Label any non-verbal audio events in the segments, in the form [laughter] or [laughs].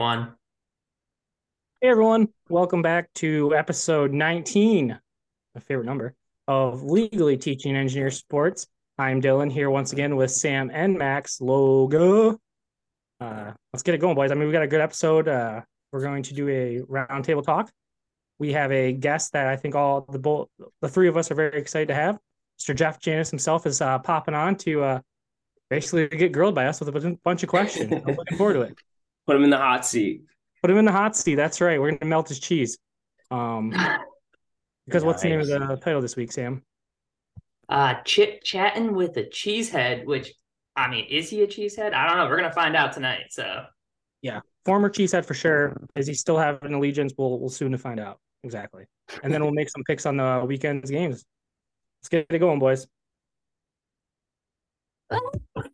One. Hey everyone, welcome back to episode 19, my favorite number, of Legally Teaching Engineer Sports. I'm Dylan here once again with Sam and Max Loga. Uh, let's get it going, boys. I mean, we got a good episode. Uh, we're going to do a roundtable talk. We have a guest that I think all the both the three of us are very excited to have. Mr. Jeff Janis himself is uh, popping on to uh, basically get grilled by us with a bunch of questions. I'm looking forward to it. Put him in the hot seat. Put him in the hot seat. That's right. We're gonna melt his cheese. Um, because what's the name of the title this week, Sam? Uh chit chatting with a cheesehead, which I mean, is he a cheesehead? I don't know. We're gonna find out tonight. So yeah, Former cheesehead for sure. Is he still having allegiance? We'll we'll soon to find out exactly. And then we'll make some picks on the weekend's games. Let's get it going, boys. [laughs]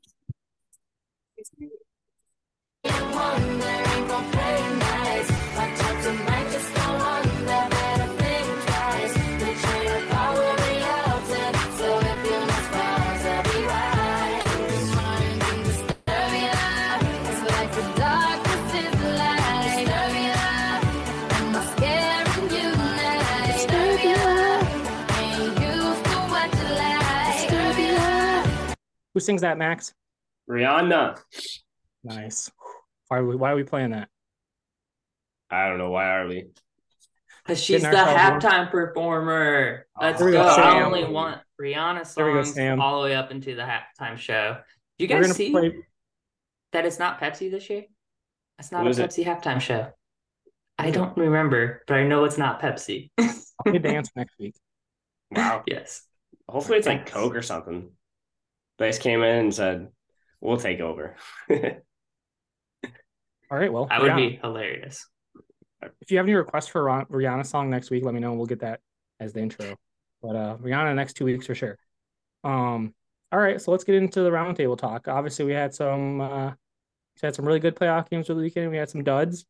Who sings that, Max? Rihanna. Nice. Why are we why are we playing that? I don't know why are we. because she's the Getting ourselves halftime performer. Oh. Let's Here we go. go, I only want Rihanna Here we go, all the way up into the halftime show. Do you guys see play that it's not Pepsi this year? It's not Who a is it? Pepsi halftime show. I Who is it? don't remember, but I know it's not Pepsi. [laughs] I'll play dance [laughs] next week. Wow. yes. Hopefully it's like Coke or something. They just came in and said, "We'll take over." [laughs] All right, well, That would be hilarious. if you have any requests for a Rihanna song next week, let me know and we'll get that as the intro. But uh Rihanna next two weeks for sure. Um, all right, so let's get into the roundtable talk. Obviously, we had some uh we had some really good playoff games over the weekend. We had some duds.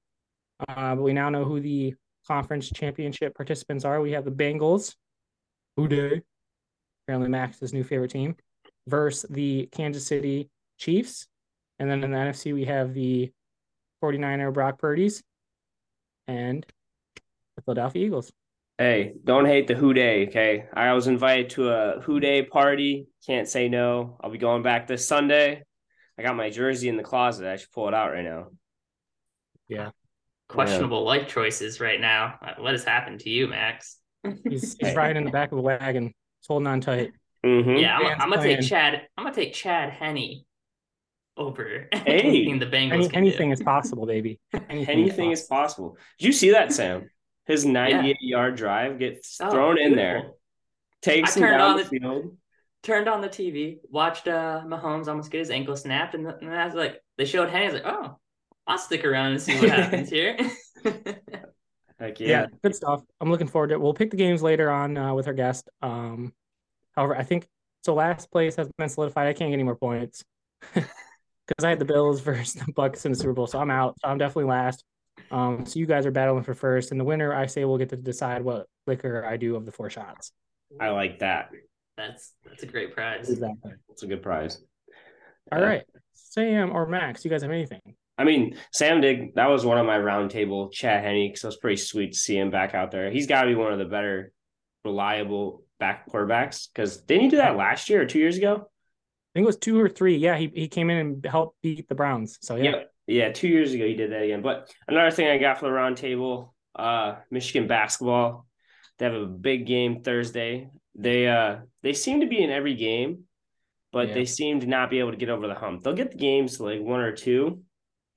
Uh, but we now know who the conference championship participants are. We have the Bengals, who dey, apparently Max's new favorite team, versus the Kansas City Chiefs. And then in the NFC, we have the 49er Brock Purdy's and the Philadelphia Eagles. hey, don't hate the Who Dey, okay? I was invited to a Who Dey party. Can't say no. I'll be going back this Sunday. I got my jersey in the closet. I should pull it out right now. Yeah. Questionable life choices right now. What has happened to you, Max? He's, he's riding in the back of a wagon. He's holding on tight. Mm-hmm. Yeah, I'm, I'm gonna take Chad. I'm gonna take Chad Henne over [laughs] Hey. anything the Bengals Any, can anything do. is possible, baby. Anything, [laughs] Anything is possible. Did you see that, Sam? His 98 yard drive gets Oh, thrown in there, takes I him turned down on the the- field. Turned on the TV, watched uh Mahomes almost get his ankle snapped, and, and I was like, they showed Henne. I was like, oh, I'll stick around and see what happens here. [laughs] Heck Yeah. yeah. good stuff. I'm looking forward to it. We'll pick the games later on uh, with our guest. Um, however, I think so. Last place has been solidified. I can't get any more points because I had the Bills [laughs] versus the Bucks in the Super Bowl, so I'm out. I'm definitely last. Um, so you guys are battling for first, and the winner, I say, will get to decide what liquor I do of the four shots. I like that. that's that's a great prize. Exactly. It's a good prize. All right, Sam or Max, you guys have anything? I mean, Sam did. That was one of my roundtable chat Henne because it was pretty sweet to see him back out there. He's got to be one of the better, reliable back quarterbacks. Because didn't he do that last year or two years ago? I think it was two or three. Yeah, he, he came in and helped beat the Browns. So yeah, Yep. Yeah, two years ago he did that again. But another thing I got for the roundtable, uh, Michigan basketball. They have a big game Thursday. They uh they seem to be in every game, but Yeah. they seem to not be able to get over the hump. They'll get the games to like one or two,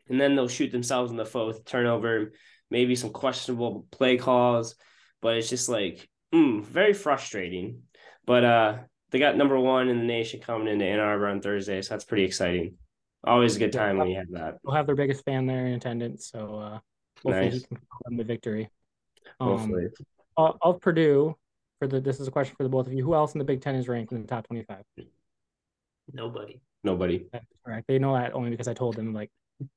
and then they'll shoot themselves in the foot with turnover, maybe some questionable play calls. But it's just like mm, very frustrating. But uh they got number one in the nation coming into Ann Arbor on Thursday, so that's pretty exciting. Always a good time when you have that. we'll have their biggest fan there in attendance. So uh, hopefully he Nice. can come the victory. Um, Hopefully. of of Purdue, for the this is a question for the both of you. Who else in the Big Ten is ranked in the top twenty-five? Nobody. Nobody. That's correct. They know that only because I told them like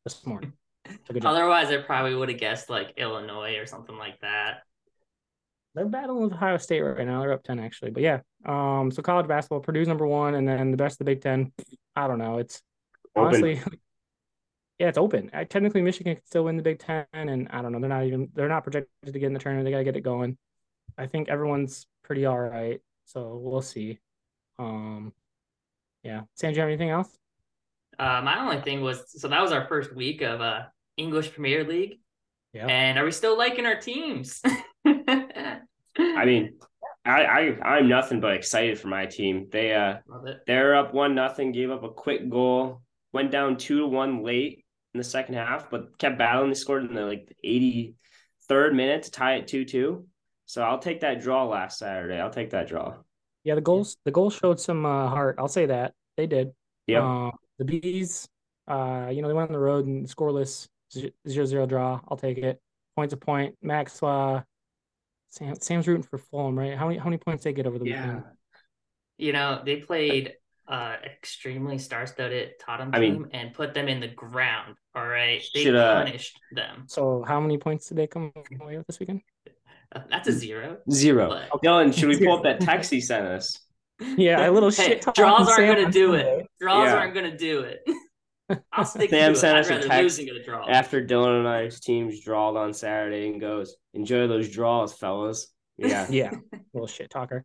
this morning. So good job. Otherwise, I probably would have guessed like Illinois or something like that. They're battling with Ohio State right now. They're up ten actually, but yeah. Um, so college basketball, Purdue's number one, and then the best of the Big Ten. I don't know. It's Open. honestly, [laughs] yeah, it's open. I, technically, Michigan can still win the Big Ten, and I don't know. They're not even they're not projected to get in the tournament. They got to get it going. I think everyone's pretty all right, so we'll see. Um, yeah. Sam, do you have anything else? Uh, my only thing was so that was our first week of uh English Premier League. Yeah. And are we still liking our teams? [laughs] I mean, I, I I'm nothing but excited for my team. They uh they're up one nothing, gave up a quick goal, went down two to one late in the second half, but kept battling. They scored in the like 83rd minute to tie it two two. So I'll take that draw last Saturday. I'll take that draw. Yeah, the goals the goals showed some uh, heart. I'll say that they did. Yeah, Uh, the bees, uh, you know, they went on the road and scoreless zero zero draw. I'll take it. Point to point. Max, uh, Sam, Sam's rooting for Fulham, right? How many how many points they get over the weekend? You know, they played uh extremely star-studded Tottenham I team mean- and put them in the ground. All right. They Should, uh, punished them. So how many points did they come away with this weekend? Uh, That's a zero. Zero. But- Dylan, should we pull up that [laughs] text he sent us? Yeah, a little Hey, shit. draws aren't Sam gonna do it. Draws Yeah. aren't gonna do it. [laughs] I'll stick Sam sent us a I'd rather text a. After Dylan and I's teams drawed on Saturday and goes, enjoy those draws, fellas. Yeah. [laughs] Yeah, [laughs] little shit talker.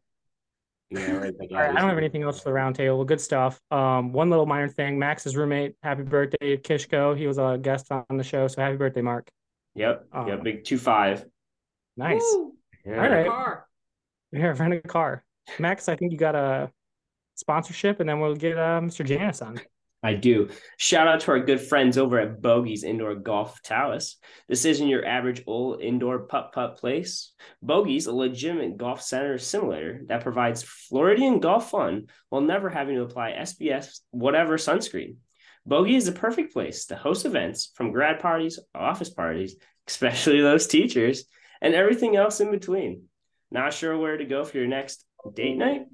yeah, right back [laughs] All right, I don't have anything else for the roundtable. Good stuff. Um, one little minor thing. Max's roommate, happy birthday, Kishko. He was a guest on the show, so happy birthday, Mark. Yep. Um, yep. Big two five. Nice. Woo! Yeah. All right. Car. Here, rent a car. Max, I think you got a sponsorship, and then we'll get uh, Mr. Janis on. I do. Shout out to our good friends over at Bogey's Indoor Golf Tawas. This isn't your average old indoor putt putt place. Bogey's a legitimate golf center simulator that provides Floridian golf fun while never having to apply SPF whatever sunscreen. Bogey is the perfect place to host events from grad parties, office parties, [laughs] especially those teachers, and everything else in between. Not sure where to go for your next date night?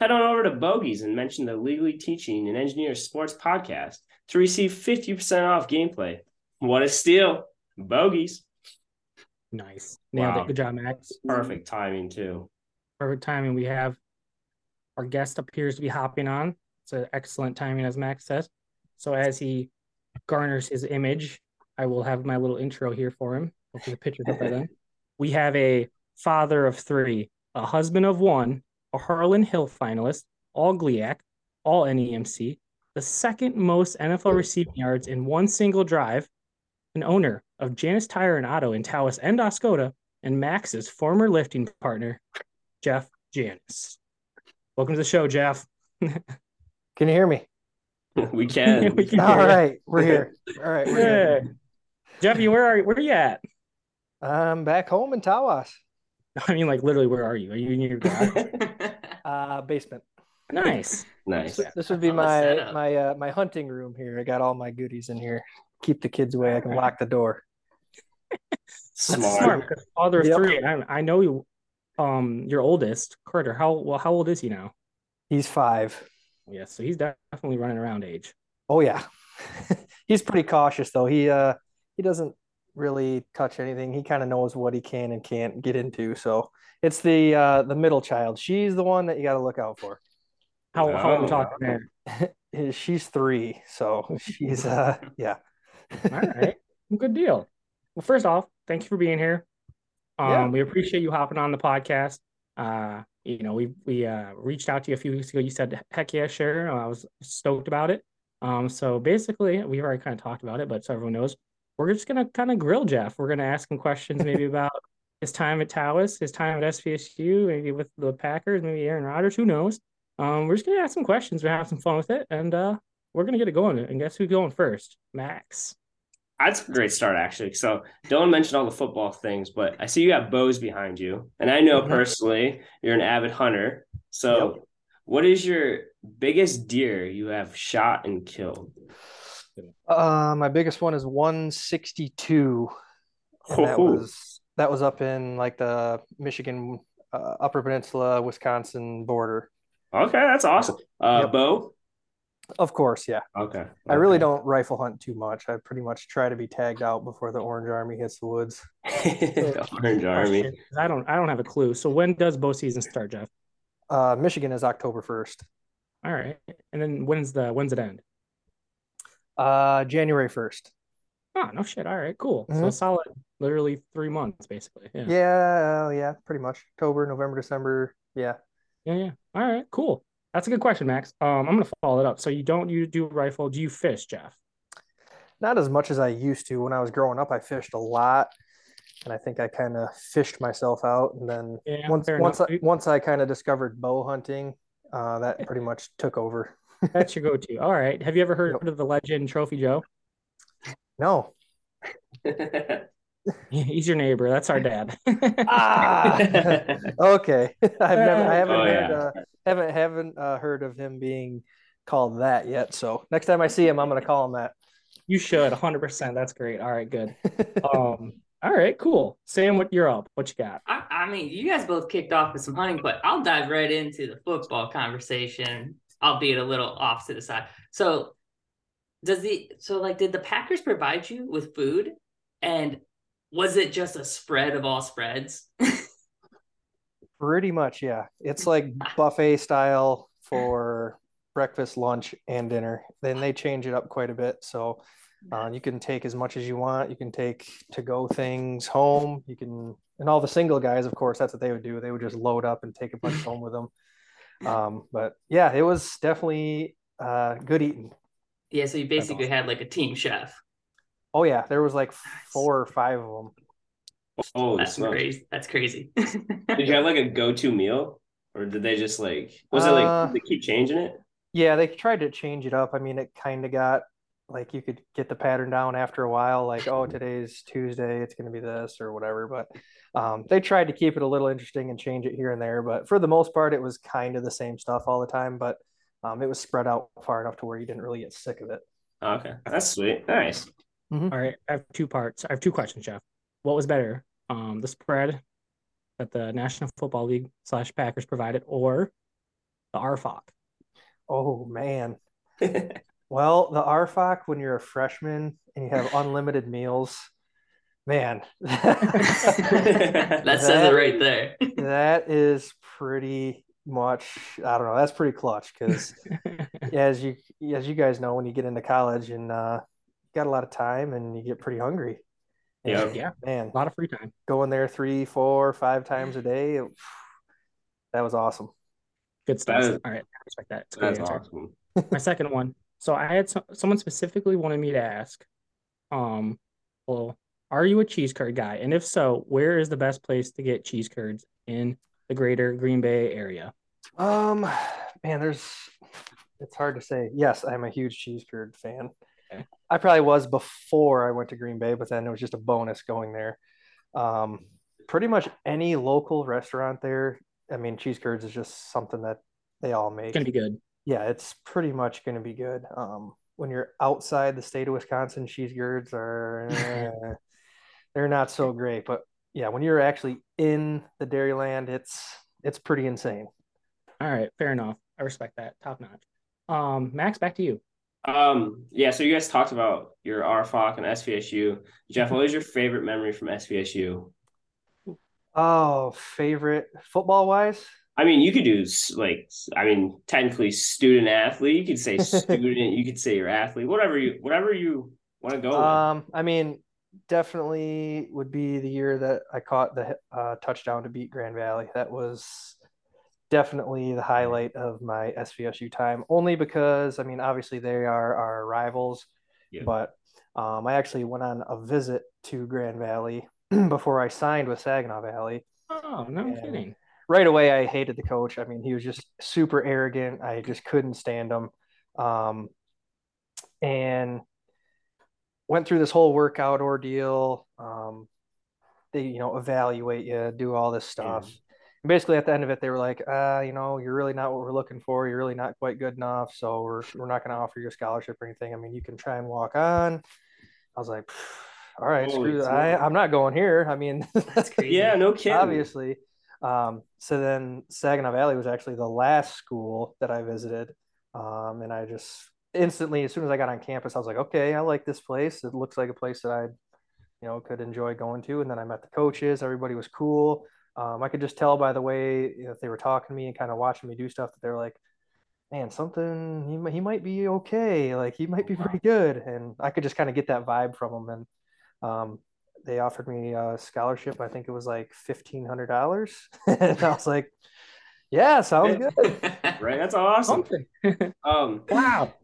Head on over to Bogies and mention the Legally Teaching and Engineer Sports podcast to receive 50% off gameplay. What a steal! Bogies. Nice. Nailed Wow. it. Good job, Max. Perfect timing, too. Perfect timing. We have our guest appears to be hopping on. It's an excellent timing, as Max says. So as he garners his image, I will have my little intro here for him. Hopefully the picture's up by then. [laughs] We have a father of three, a husband of one, a Harlon Hill finalist, all GLIAC, all NEMC, the second most NFL receiving yards in one single drive, an owner of Janis Tire and Auto in Tawas and Oscoda, and Max's former lifting partner, Jeff Janis. Welcome to the show, Jeff. [laughs] Can you hear me? [laughs] we can. [laughs] We can All hear right, we're here. All right, we're here. Yeah. Jeffy, where are you? Where are you at? I'm back home in Tawas, [laughs] I mean, like literally, where are you? Are you in your garage? [laughs] uh, basement. nice. nice. This, this would be my my uh, my hunting room here. I got all my goodies in here. Keep the kids away. I can lock the door. [laughs] Smart. smart. because Father of Yep. three. I, I know you. Um, your oldest, Carter. How well? How old is he now? He's five. Yeah, so he's definitely running around age. Oh yeah, he's pretty cautious though. He uh he doesn't really touch anything. He kind of knows what he can and can't get into. So it's the uh the middle child. She's the one that you got to look out for. How how are we talking there? She's three, so she's uh yeah. [laughs] All right, good deal. Well, first off, thank you for being here. Um, Yeah. we appreciate you hopping on the podcast. Uh, you know, we we uh reached out to you a few weeks ago. You said, "Heck yeah, sure." I was stoked about it. Um, so basically, we've already kind of talked about it, but so everyone knows, we're just gonna kind of grill Jeff. We're gonna ask him questions maybe [laughs] about his time at Tawas, his time at SVSU, maybe with the Packers, maybe Aaron Rodgers. Who knows? Um, we're just gonna ask some questions. We're have some fun with it, and uh, we're gonna get it going. And guess who's going first? Max. That's a great start, actually. So Dylan mentioned all the football things, but I see you got bows behind you, and I know Mhm. personally you're an avid hunter. So, what is your biggest deer you have shot and killed? Uh, my biggest one is 162. And that was that was up in like the Michigan uh, Upper Peninsula, Wisconsin border. Okay, that's awesome. Uh, Yep. bow. Of course, yeah. Okay. I really don't rifle hunt too much. I pretty much try to be tagged out before the Orange Army hits the woods. [laughs] Orange Army. I don't I don't have a clue. So when does bow season start, Jeff? Uh, Michigan is October 1st. All right. And then when's the when's it end? Uh, January 1st. Oh, no shit. All right, cool. So Mhm. solid, literally three months, basically. Yeah. Yeah, uh, yeah, pretty much. October, November, December. Yeah. Yeah, yeah. All right, cool. That's a good question, Max. Um, I'm gonna follow it up. So you don't you do rifle? Do you fish, Jeff? Not as much as I used to. When I was growing up, I fished a lot, and I think I kind of fished myself out. And then Yeah, once once enough. I, once I kind of discovered bow hunting, uh, that pretty much took over. That's your go-to. All right. Have you ever heard Yep. of the legend Trophy Joe? No. [laughs] He's your neighbor. That's our dad. Ah. [laughs] Okay. [laughs] I've never. I haven't Oh, heard. yeah. Uh, haven't haven't uh, heard of him being called that yet. So next time I see him, I'm gonna call him that. You should 100%. That's great. All right, good. Um, all right, cool. Sam, what you're up? What you got? I, I mean, you guys both kicked off with some hunting, but I'll dive right into the football conversation, albeit a little off to the side. So, does the so like did the Packers provide you with food, and was it just a spread of all spreads? [laughs] Pretty much, yeah. It's like [laughs] buffet style for breakfast, lunch, and dinner. Then they change it up quite a bit. So uh, you can take as much as you want. You can take to go things home. You can, and all the single guys, of course, that's what they would do. They would just load up and take a bunch [laughs] home with them. Um, but yeah, it was definitely uh, good eating. yeah, so you basically awesome. had like a team chef. Oh yeah, there was like four or five of them. Oh, That's smokes. crazy. That's crazy. [laughs] Did you have like a go-to meal, or did they just like was it like Uh, did they keep changing it? Yeah, they tried to change it up. I mean, it kind of got like you could get the pattern down after a while, like, oh, today's Tuesday, it's going to be this or whatever. But um, they tried to keep it a little interesting and change it here and there. But for the most part, it was kind of the same stuff all the time. But um, it was spread out far enough to where you didn't really get sick of it. Okay, that's sweet. Nice. All right, I have two parts. I have two questions, Jeff. What was better, um, the spread that the National Football League slash Packers provided, or the RFOC? Oh, man. [laughs] Well, the RFOC, when you're a freshman and you have [laughs] unlimited meals, man, [laughs] that says it right there. that is pretty much, I don't know, that's pretty clutch because [laughs] as you as you guys know, when you get into college and uh, you got a lot of time and you get pretty hungry. And, Yeah. Yeah. man, A lot of free time. going there three, four, five times a day, it- that was awesome. Good stuff. That is- All right, I respect that. It's a good That's awesome. My second one. So I had some, someone specifically wanted me to ask, um, well, are you a cheese curd guy? And if so, where is the best place to get cheese curds in the greater Green Bay area? Um, man, there's it's hard to say. Yes, I'm a huge cheese curd fan. Okay. I probably was before I went to Green Bay, but then it was just a bonus going there. Um, pretty much any local restaurant there. I mean, cheese curds is just something that they all make. It's gonna be good. Yeah, it's pretty much going to be good. Um, when you're outside the state of Wisconsin, cheese curds are eh, [laughs] they're not so great. But yeah, when you're actually in the Dairyland, it's it's pretty insane. All right, fair enough. I respect that. Top notch. Um, Max, back to you. Um, yeah, so you guys talked about your RFOC and SVSU. Jeff, what was your favorite memory from SVSU? Oh, favorite football wise? I mean, you could do like, I mean, technically student athlete. You could say [laughs] student. you could say your athlete. Whatever you, whatever you want to go with. Um, I mean, definitely would be the year that I caught the uh, touchdown to beat Grand Valley. That was definitely the highlight of my SVSU time. Only because I mean, obviously they are our rivals, Yeah. but um, I actually went on a visit to Grand Valley [clears throat] before I signed with Saginaw Valley. Oh, no Yeah. kidding. Right away, I hated the coach. I mean, he was just super arrogant. I just couldn't stand him. Um, and went through this whole workout ordeal. Um, they, you know, evaluate you, do all this stuff. And basically, at the end of it, they were like, uh, you know, you're really not what we're looking for. You're really not quite good enough. So we're, we're not going to offer you a scholarship or anything. I mean, you can try and walk on. I was like, all right, Holy screw that. I, I'm not going here. I mean, [laughs] That's crazy. yeah, no kidding. obviously. Um, so then Saginaw Valley was actually the last school that I visited. Um, and I just instantly, as soon as I got on campus, I was like, okay, I like this place. It looks like a place that I, you know, could enjoy going to. And then I met the coaches. Everybody was cool. Um, I could just tell by the way you know, they were talking to me and kind of watching me do stuff that they're like, man, something he mi- he might be okay. Like he might be pretty good, and I could just kind of get that vibe from him. And um, they offered me a scholarship. I think it was like fifteen hundred dollars, [laughs] and I was like, yeah, sounds good. [laughs] Right, that's awesome. [laughs] Um, wow.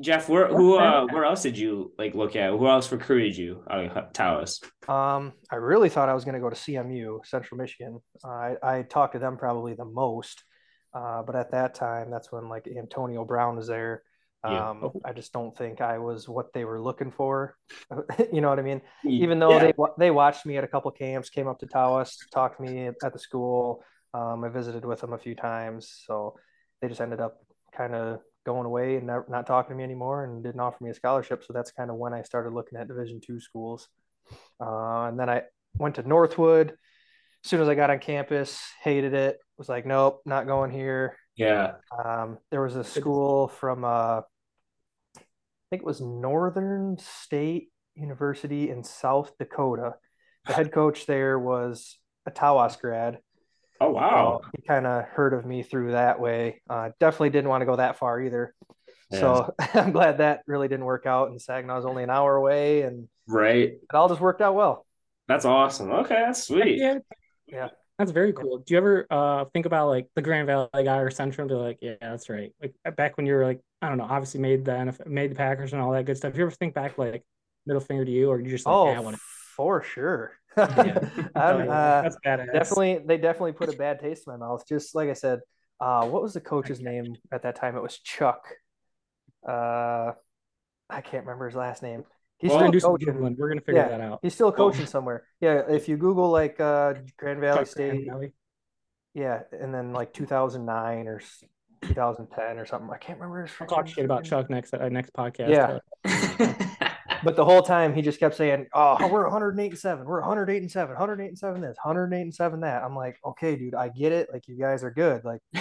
Jeff, where who uh where else did you like look at? Who else recruited you out of Tawas? Um, I really thought I was going to go to CMU, Central Michigan. Uh, I I talked to them probably the most, uh, but at that time, that's when like Antonio Brown was there. Yeah. Um, I just don't think I was what they were looking for. [laughs] you know what I mean? Hmm. Even though Yeah. they they watched me at a couple camps, came up to Tawas, talked to me at, the school. Um, I visited with them a few times, so they just ended up kind of going away and not, not talking to me anymore, and didn't offer me a scholarship. So that's kind of when I started looking at Division two schools. Uh, and then I went to Northwood. As soon as I got on campus, hated it. Was like, nope, not going here. yeah. Um, there was a school from, uh, think it was Northern State University in South Dakota. The head coach there was a Tawas grad. Oh wow. So he kind of heard of me through that way. Uh, definitely didn't want to go that far either. So [laughs] I'm glad that really didn't work out. And Saginaw is only an hour away, and Right. it all just worked out well. That's awesome. Okay, that's sweet. Yeah. Yeah. That's very cool. Do you ever uh think about like the Grand Valley guy or Central? To like, yeah, that's right. Like back when you were like, I don't know, obviously made the NFL, made the Packers and all that good stuff. You ever think back like middle finger to you, or you just like, Oh, yeah, I want for sure. [laughs] Yeah. I'm, [laughs] uh, that's badass. definitely they definitely put a bad taste in my mouth just like i said uh what was the coach's name at that time it was chuck uh i can't remember his last name he's Well, We're gonna do still coaching googling. We're gonna figure Yeah. that out. he's still coaching somewhere yeah if you google like uh grand valley Chuck state Grand Valley. yeah and then like 2009 or 2010 or something i can't remember his I'll talk shit about. Chuck next uh, next podcast. Yeah. [laughs] But the whole time he just kept saying, "Oh, we're 108 and seven. We're 108 and seven. 108 and seven. This. 108 and seven. That." I'm like, "Okay, dude, I get it. Like, you guys are good. Like, you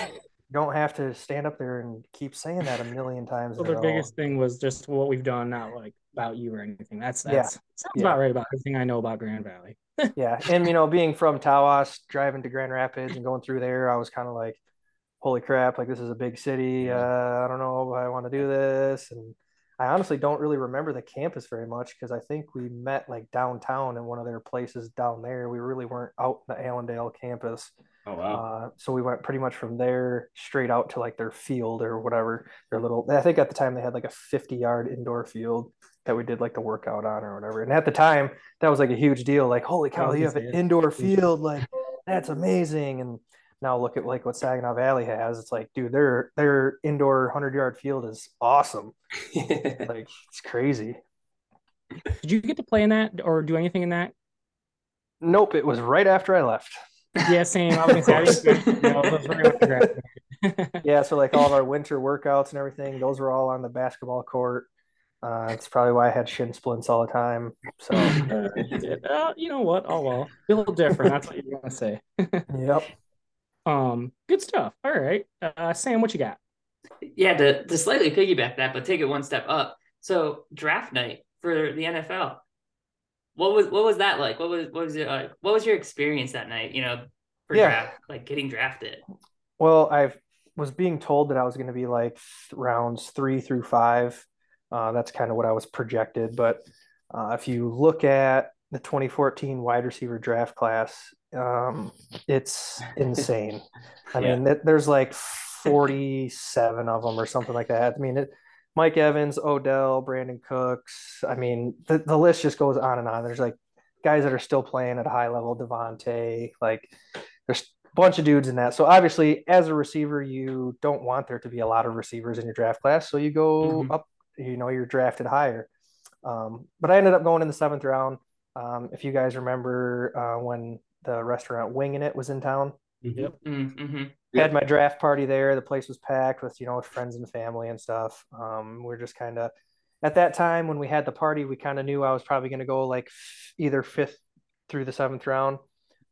don't have to stand up there and keep saying that a million times." so in a the row." biggest thing was just what we've done, not like about you or anything. That's Yeah. that's sounds Yeah. about right about everything I know about Grand Valley. [laughs] yeah, and you know, being from Tawas, driving to Grand Rapids and going through there, I was kind of like, "Holy crap! Like, this is a big city. Uh, I don't know if I want to do this." And I honestly don't really remember the campus very much because I think we met like downtown in one of their places down there. We really weren't out in the Allendale campus. Oh wow. Uh, so we went pretty much from there straight out to like their field or whatever. Their little, I think at the time they had like a 50 yard indoor field that we did like the workout on or whatever. And at the time, that was like a huge deal. Like, holy cow, was you have an indoor field. Like, that's amazing. And now look at like what Saginaw Valley has. It's like, dude, their their indoor 100 yard field is awesome. [laughs] Like, it's crazy. Did you get to play in that or do anything in that? Nope, it was right after I left. Yeah, same. I was gonna say I didn't. No, those were right after graduating. [laughs] Yeah, so like all of our winter workouts and everything, those were all on the basketball court. Uh, it's probably why I had shin splints all the time. So, Uh, [laughs] you. Uh, you know what? Oh well, a little different. That's what you're gonna say. yep. Um, good stuff. All right, uh, Sam, what you got? yeah, to, to slightly piggyback that, but take it one step up. So draft night for the NFL. What was what was that like? What was what was it like? What was your experience that night? You know, for Yeah. draft, like getting drafted. Well, I was being told that I was going to be like rounds three through five. Uh, that's kind of what I was projected. But uh, if you look at the 2014 wide receiver draft class, um, it's insane. [laughs] I Yeah. mean, th- there's like 47 of them or something like that. I mean, it, Mike Evans, Odell, Brandin Cooks. I mean, the, the list just goes on and on. There's like guys that are still playing at a high level, Davante, like there's a bunch of dudes in that. So obviously, as a receiver, you don't want there to be a lot of receivers in your draft class. So you go Mhm. up, you know, you're drafted higher. Um, but I ended up going in the seventh round. Um, if you guys remember uh, when the restaurant Winging It was in town, Yep. Mm-hmm. had my draft party there. The place was packed with, you know, friends and family and stuff. Um, we're just kind of at that time when we had the party, we kind of knew I was probably going to go like f- either fifth through the seventh round.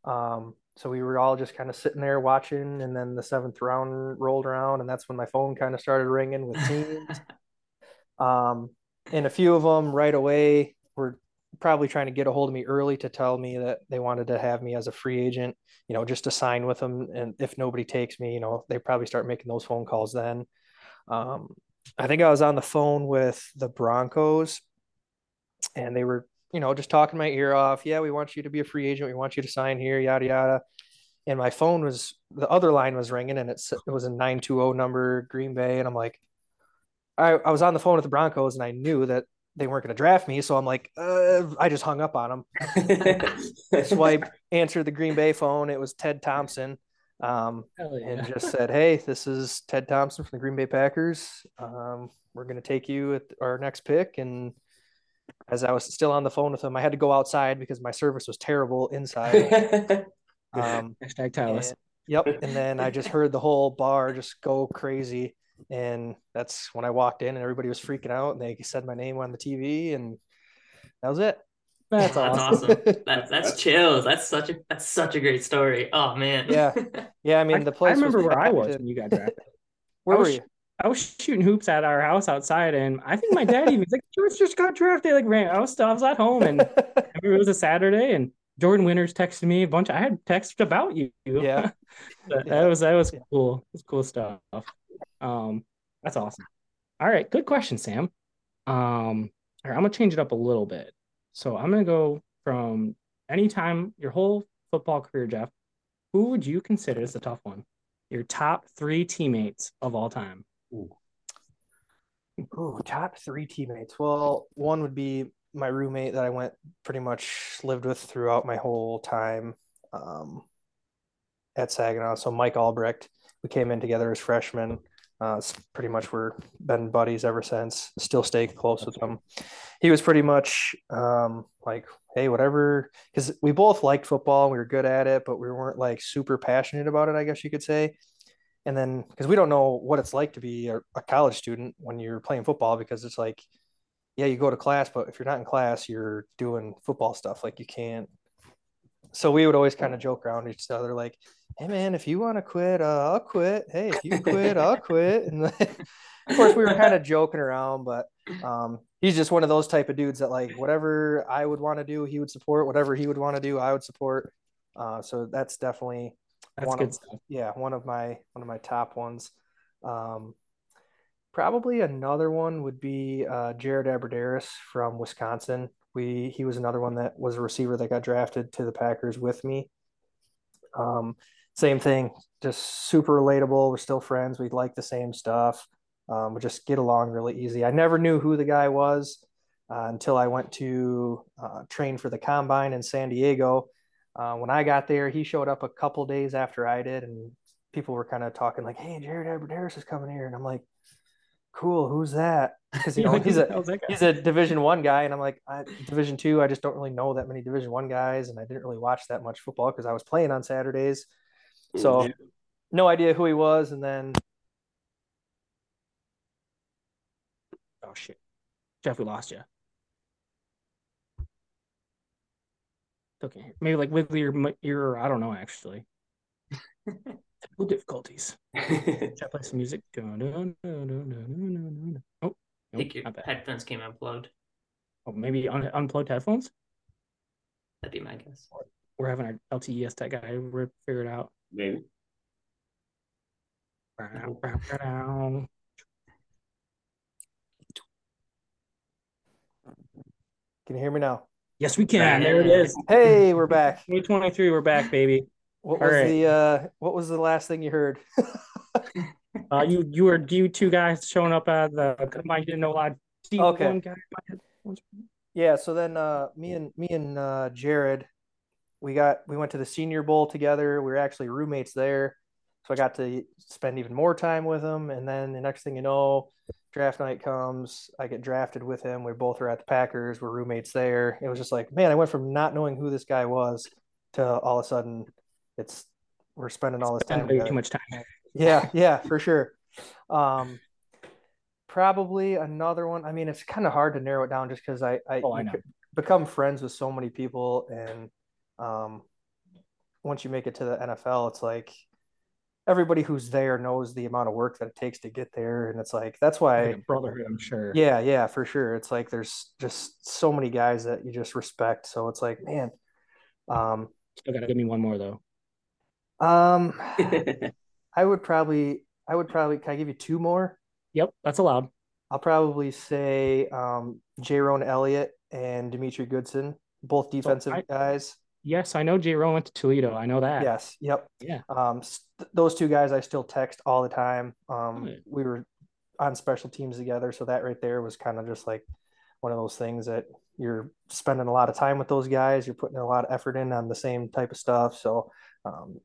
Um, so we were all just kind of sitting there watching, and then the seventh round rolled around, and that's when my phone kind of started ringing with [laughs] teams. um, and a few of them right away were probably trying to get a hold of me early to tell me that they wanted to have me as a free agent, you know, just to sign with them. And if nobody takes me, you know, they probably start making those phone calls then. Um, I think I was on the phone with the Broncos, and they were, you know, just talking my ear off. Yeah, we want you to be a free agent. We want you to sign here, yada yada. And my phone was the other line was ringing, and it's it was a nine two zero number Green Bay, and I'm like, I I was on the phone with the Broncos, and I knew that they weren't going to draft me, so I'm like, uh, I just hung up on them. [laughs] Swipe, answered the Green Bay phone. It was Ted Thompson um, yeah. and just said, "Hey, this is Ted Thompson from the Green Bay Packers. Um, we're going to take you at our next pick." And as I was still on the phone with him, I had to go outside because my service was terrible inside. [laughs] Um, Hashtag Tawas. yep. And then I just heard the whole bar just go crazy, and that's when I walked in, and everybody was freaking out, and they said my name on the TV, and that was it. That's That's awesome. awesome. [laughs] That, that's chills. That's such a that's such a great story. Oh man. Yeah. Yeah, I mean I, the place. I remember was where I was when you got [laughs] drafted. Where I were was- you? I was shooting hoops at our house outside, and I think my dad even was like, George just got drafted. Like, ran. I was still, I was at home, and [laughs] I remember it was a Saturday, and Jordan Winters texted me a bunch. I had texted about you. Yeah. But Yeah. that was that was Yeah. cool. It was cool stuff. Um, that's awesome. All right, good question, Sam. Um, all right, I'm gonna change it up a little bit. So I'm gonna go from anytime your whole football career, Jeff. Who would you consider? It's a tough one. Your top three teammates of all time. Ooh, top three teammates. Well, one would be my roommate that I went pretty much lived with throughout my whole time um, at Saginaw. So Mike Albrecht. We came in together as freshmen. Uh, it's pretty much we're been buddies ever since. Still stay close with him. He was pretty much um, like, hey, whatever, because we both liked football. We were good at it, but we weren't like super passionate about it. I guess you could say. And then because we don't know what it's like to be a, a college student when you're playing football, because it's like, yeah, you go to class, but if you're not in class, you're doing football stuff. Like you can't. So we would always kind of joke around each other, like, "Hey man, if you want to quit, uh, I'll quit. Hey, if you [laughs] quit, I'll quit." And of course, we were kind of joking around, but um, he's just one of those type of dudes that like whatever I would want to do, he would support. Whatever he would want to do, I would support. Uh, so that's definitely That's one good of stuff. yeah one of my one of my top ones um probably another one would be uh jared abbrederis from wisconsin we he was another one that was a receiver that got drafted to the packers with me um same thing just super relatable we're still friends we like the same stuff um we just get along really easy i never knew who the guy was uh, until i went to uh, train for the combine in san diego uh, when I got there, he showed up a couple days after I did, and people were kind of talking like, "Hey, Jared Abbrederis is coming here," and I'm like, "Cool, who's that?" Because you [laughs] know he's a the hell's that guy? he's a Division One guy, and I'm like, I, Division Two. I just don't really know that many Division One guys, and I didn't really watch that much football because I was playing on Saturdays, so Yeah. no idea who he was. And then Oh shit, Jeff, we lost you. Okay, maybe like with your your I don't know actually. [laughs] Technical difficulties. [laughs] Should I play some music? Oh, I think your headphones came unplugged. Oh, maybe un- unplugged headphones. That'd be my guess. We're having our LTES tech guy re- figure it out. Maybe. Bow, bow, bow, bow. can you hear me now? Yes, we can. There it is. Hey, we're back. [laughs] 2023, we're back, baby. What All was right. the uh, what was the last thing you heard? [laughs] Uh, you you were you two guys showing up at the combine. You didn't know a lot. Okay. Yeah, so then uh me and me and uh Jared we got we went to the senior bowl together. We were actually roommates there. So I got to spend even more time with him and then the next thing you know, draft night comes, I get drafted with him. We both are at the Packers, we're roommates there. It was just like, man, I went from not knowing who this guy was to all of a sudden it's we're spending all this time too much time. Yeah, [laughs] yeah, for sure. Um, probably another one. I mean, it's kind of hard to narrow it down just because I, I, Oh, I become friends with so many people, and um, once you make it to the NFL, it's like everybody who's there knows the amount of work that it takes to get there, and it's like that's why. Like brotherhood, I'm sure. Yeah, yeah, for sure. It's like there's just so many guys that you just respect. So it's like, man, um, Still gotta give me one more though. um, [laughs] I would probably, I would probably, can I give you two more? Yep, that's allowed. I'll probably say um, Jayrone Elliott and Demetri Goodson, both defensive I- guys. Yes, I know J. Rowe went to Toledo. I know that. Yes, yep. Yeah. Um, st- those two guys I still text all the time. Um, Good. we were on special teams together, so that right there was kind of just like one of those things that you're spending a lot of time with those guys. You're putting a lot of effort in on the same type of stuff. So um,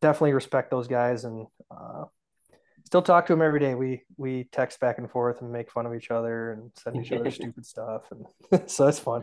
definitely respect those guys and uh, still talk to them every day. We we text back and forth and make fun of each other and send each other [laughs] stupid stuff, and [laughs] so it's fun.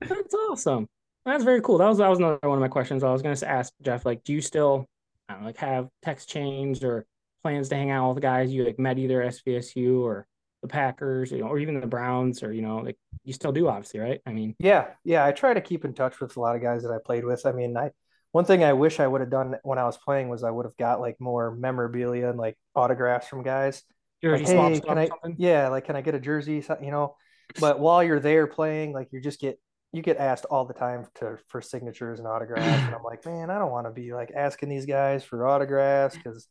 That's awesome. That's very cool. That was that was another one of my questions. I was going to ask Jeff, like, do you still know, like have text chains or plans to hang out with guys you like met either SVSU or the Packers, you know, or even the Browns, or you know, like you still do, obviously, right? I mean, Yeah, yeah. I try to keep in touch with a lot of guys that I played with. I mean, I one thing I wish I would have done when I was playing was I would have got like more memorabilia and like autographs from guys. jersey Like, hey, can I? something. Yeah, like can I get a jersey? You know, [laughs] but while you're there playing, like you just get you get asked all the time to for signatures and autographs, and I'm like, man, I don't want to be like asking these guys for autographs because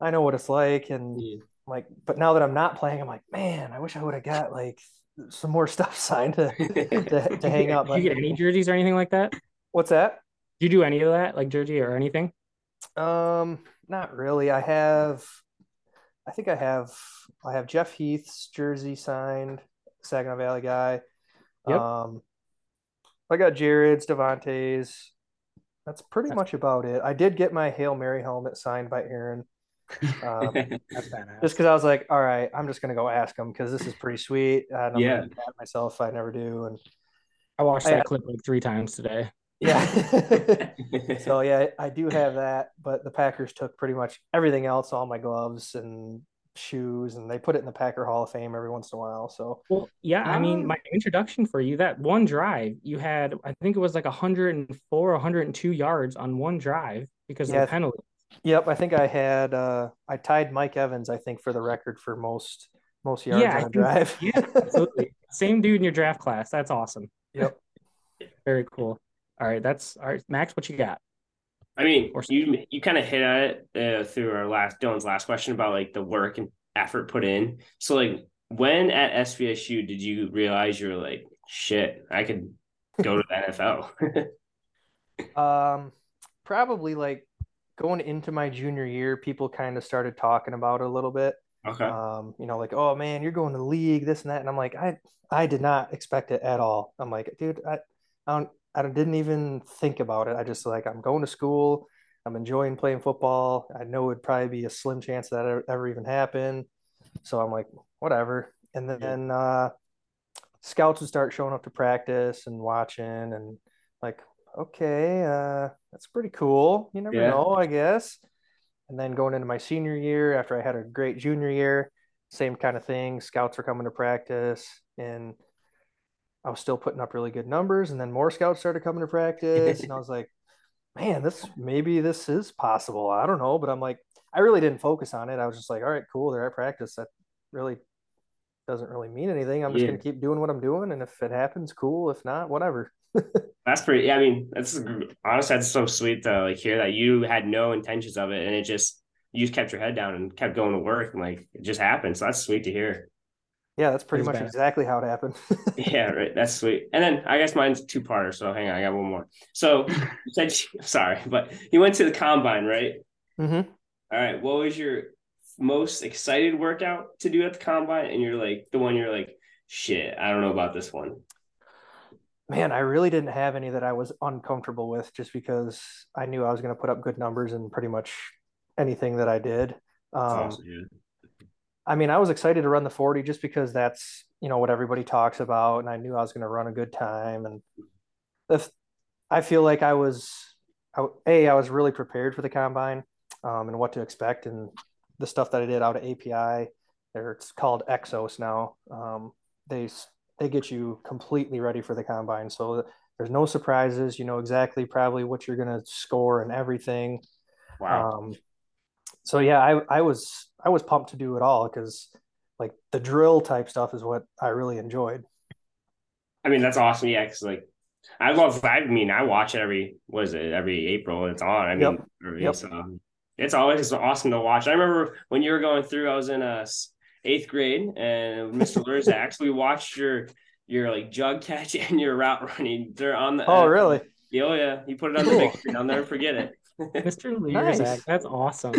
I know what it's like, and Yeah. like, but now that I'm not playing, I'm like, man, I wish I would have got like some more [laughs] stuff signed to [laughs] to, to hang out. Did you get any jerseys or anything like that? What's that? Do you do any of that, like jersey or anything? Um, not really. I have, I think I have, I have Jeff Heath's jersey signed, Saginaw Valley guy. Yep. Um, I got Jared's, Davante's. That's pretty That's- much about it. I did get my Hail Mary helmet signed by Aaron. Um, [laughs] just because I was like, all right, I'm just gonna go ask him because this is pretty sweet. And I'm Yeah. gonna pat myself if I never do. And I watched I- that clip like three times today. yeah. [laughs] So yeah, I do have that, but the Packers took pretty much everything else, all my gloves and shoes, and they put it in the Packer Hall of Fame every once in a while. So Well, yeah, I mean, Ah. my introduction for you, that one drive, you had, I think it was like 104, 102 yards on one drive because Yeah. of the penalty. yep, I think I had uh I tied Mike Evans, I think, for the record for most most yards Yeah, on a drive. Yeah, absolutely. [laughs] Same dude in your draft class. That's awesome. Yep. Very cool. All right, that's all right. Max, what you got? I mean, Or- you you kind of hit on it uh, through our last Dylan's last question about like the work and effort put in. So like, when at SVSU did you realize you were like, shit, I could go to the NFL? [laughs] Um, probably like going into my junior year, people kind of started talking about it a little bit. okay. um, you know, like, oh man, you're going to the league, this and that. And I'm like, I, I did not expect it at all. I'm like, dude, I, I don't, I didn't even think about it. I just like, I'm going to school. I'm enjoying playing football. I know it'd probably be a slim chance that ever, ever even happen. So I'm like, whatever. And then, uh, scouts would start showing up to practice and watching and like, okay, uh, that's pretty cool. You never Yeah. know, I guess. And then going into my senior year, after I had a great junior year, same kind of thing. Scouts were coming to practice, and I was still putting up really good numbers. And then more scouts started coming to practice, and I was like, [laughs] man, this maybe this is possible. I don't know, but I'm like, I really didn't focus on it. I was just like, all right, cool, they're at practice. That really doesn't really mean anything. I'm just Yeah. gonna keep doing what I'm doing, and if it happens, cool. If not, whatever. [laughs] That's pretty. Yeah, I mean, that's honestly that's so sweet to like hear that you had no intentions of it, and it just you just kept your head down and kept going to work, and like it just happened. So that's sweet to hear. Yeah, that's pretty much bad. exactly how it happened. [laughs] Yeah, right. That's sweet. And then I guess mine's two parter. So hang on, I got one more. So [laughs] you said sorry, but you went to the combine, right? hmm All right. What was your most excited workout to do at the combine? And you're like the one you're like, shit, I don't know about this one. Man, I really didn't have any that I was uncomfortable with just because I knew I was going to put up good numbers in pretty much anything that I did. Um, awesome, dude. I mean, I was excited to run the 40 just because that's, you know, what everybody talks about. And I knew I was going to run a good time. And if I feel like I was, I, A, I was really prepared for the combine um, and what to expect. And the stuff that I did out of API, there it's called Exos now. Um, they, they get you completely ready for the combine. So there's no surprises. You know exactly probably what you're going to score and everything. Wow. Um, so yeah, I, I was I was pumped to do it all because like the drill type stuff is what I really enjoyed. I mean, that's awesome. Yeah, because like I love. I mean, I watch it every. What is it? Every April it's on. I mean, Yep. every- Yep. so it's always awesome to watch. I remember when you were going through. I was in a eighth grade, and [laughs] Mr. Lurzak. we watched your your like jug catch [laughs] and your route running. They're on the. Oh, uh, really? Oh yeah, you put it on the big screen. I'll never forget it. [laughs] Mr. Lurzak, nice. that's awesome.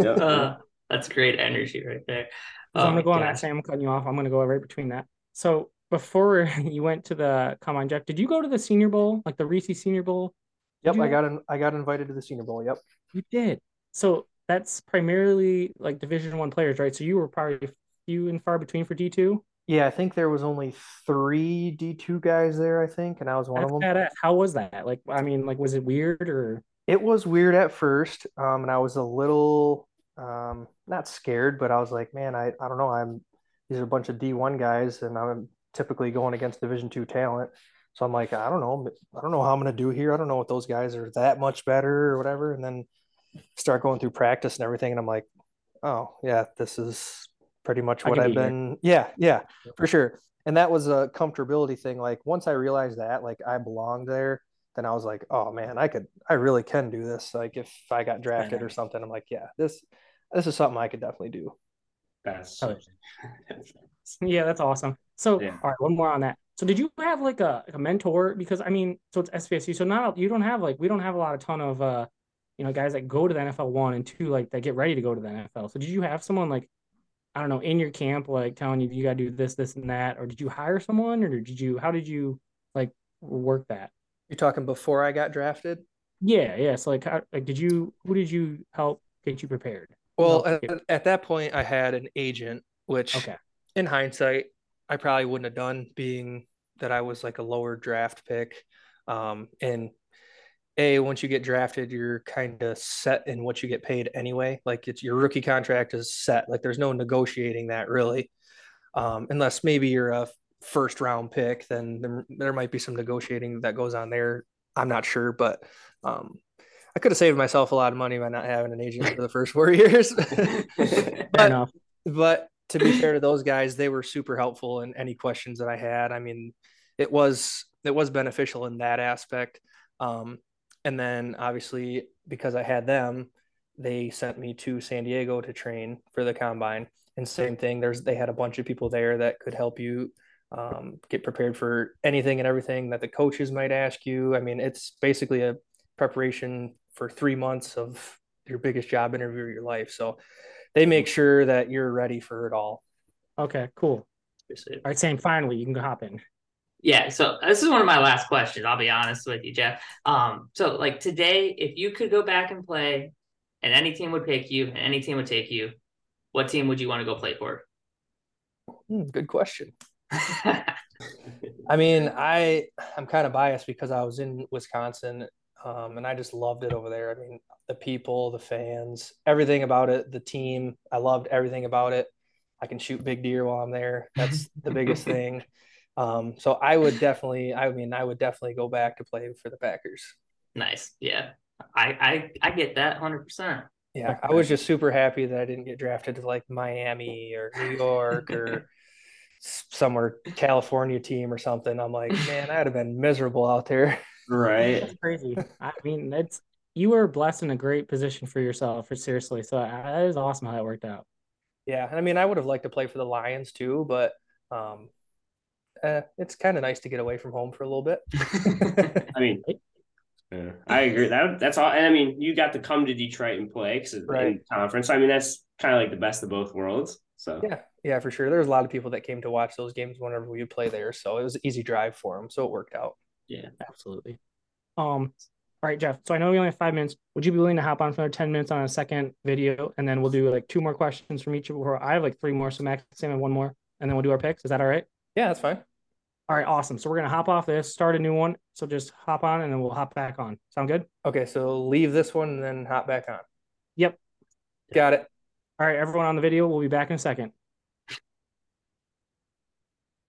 Yep. Uh, that's great energy right there. So oh, I'm gonna go on that. Sam, I'm cutting you off. I'm gonna go right between that. So before [laughs] you went to the come on, Jeff, did you go to the Senior Bowl, like the Reese Senior Bowl? Did yep, I got in, I got invited to the Senior Bowl. Yep, you did. So that's primarily like Division One players, right? So you were probably few and far between for D two. Yeah, I think there was only three D two guys there. I think, and I was one of them. How was that? Like, I mean, like, was it weird or? It was weird at first, um, and I was a little um, not scared, but I was like, man, I, I don't know. I'm these are a bunch of D one guys, and I'm typically going against Division two talent. So I'm like, I don't know, I don't know how I'm gonna do here. I don't know what those guys are that much better or whatever. And then start going through practice and everything, and I'm like, oh yeah, this is pretty much what I've been. Here. Yeah, yeah, for sure. And that was a comfortability thing. Like once I realized that, like I belonged there, then I was like, oh man, I could, I really can do this. Like if I got drafted or something, I'm like, yeah, this, this is something I could definitely do. That's oh. [laughs] yeah, that's awesome. So, yeah. all right, one more on that. So, did you have like a, a mentor? Because I mean, so it's SVSU. So not you don't have like we don't have a lot of ton of uh, you know, guys that go to the NFL one and two like that get ready to go to the NFL. So, did you have someone like I don't know in your camp like telling you you got to do this, this, and that, or did you hire someone, or did you how did you like work that? You're talking before I got drafted. Yeah, yeah. So like, how, like, did you who did you help get you prepared? Well, at, at, that point, I had an agent, which okay. in hindsight, I probably wouldn't have done, being that I was like a lower draft pick. Um, and a once you get drafted, you're kind of set in what you get paid anyway. Like it's your rookie contract is set. Like there's no negotiating that really, um, unless maybe you're a first round pick. Then there, there might be some negotiating that goes on there. I'm not sure, but um, I could have saved myself a lot of money by not having an agent for the first four [laughs] years. [laughs] but, but to be fair to those guys, they were super helpful in any questions that I had. I mean, it was it was beneficial in that aspect. Um, and then obviously because I had them, they sent me to San Diego to train for the combine. And same thing, there's they had a bunch of people there that could help you um, get prepared for anything and everything that the coaches might ask you. I mean, it's basically a preparation for three months of your biggest job interview of your life. So they make sure that you're ready for it all. Okay, cool. All right, Sam, finally, you can hop in. Yeah, so this is one of my last questions. I'll be honest with you, Jeff. Um, so like today, if you could go back and play, and any team would pick you, and any team would take you, what team would you want to go play for? Hmm, good question. I mean, I I'm kind of biased because I was in Wisconsin um, and I just loved it over there. I mean, the people, the fans, everything about it, the team. I loved everything about it. I can shoot big deer while I'm there. That's the biggest [laughs] thing. Um, so I would definitely, I mean, I would definitely go back to play for the Packers. Nice. Yeah. I I, I get that 100%. Yeah. I was just super happy that I didn't get drafted to like Miami or New York or [laughs] somewhere California team or something. I'm like, [laughs] man, I'd have been miserable out there. Right. That's crazy. I mean, it's you were blessed in a great position for yourself, for seriously. So that is awesome how that worked out. Yeah, and I mean, I would have liked to play for the Lions too, but um, eh, it's kind of nice to get away from home for a little bit. [laughs] [laughs] I mean, yeah, I agree. That that's all. And I mean, you got to come to Detroit and play because right. conference. I mean, that's kind of like the best of both worlds. So yeah, yeah, for sure. There's a lot of people that came to watch those games whenever we would play there, so it was an easy drive for them. So it worked out. Yeah, absolutely. Um, all right, Jeff. So I know we only have five minutes. Would you be willing to hop on for another 10 minutes on a second video? And then we'll do like two more questions from each of our I have like three more, so Max Sam and one more, and then we'll do our picks. Is that all right? Yeah, that's fine. All right, awesome. So we're gonna hop off this, start a new one. So just hop on and then we'll hop back on. Sound good? Okay, so leave this one and then hop back on. Yep. Got it. All right, everyone on the video, we'll be back in a second.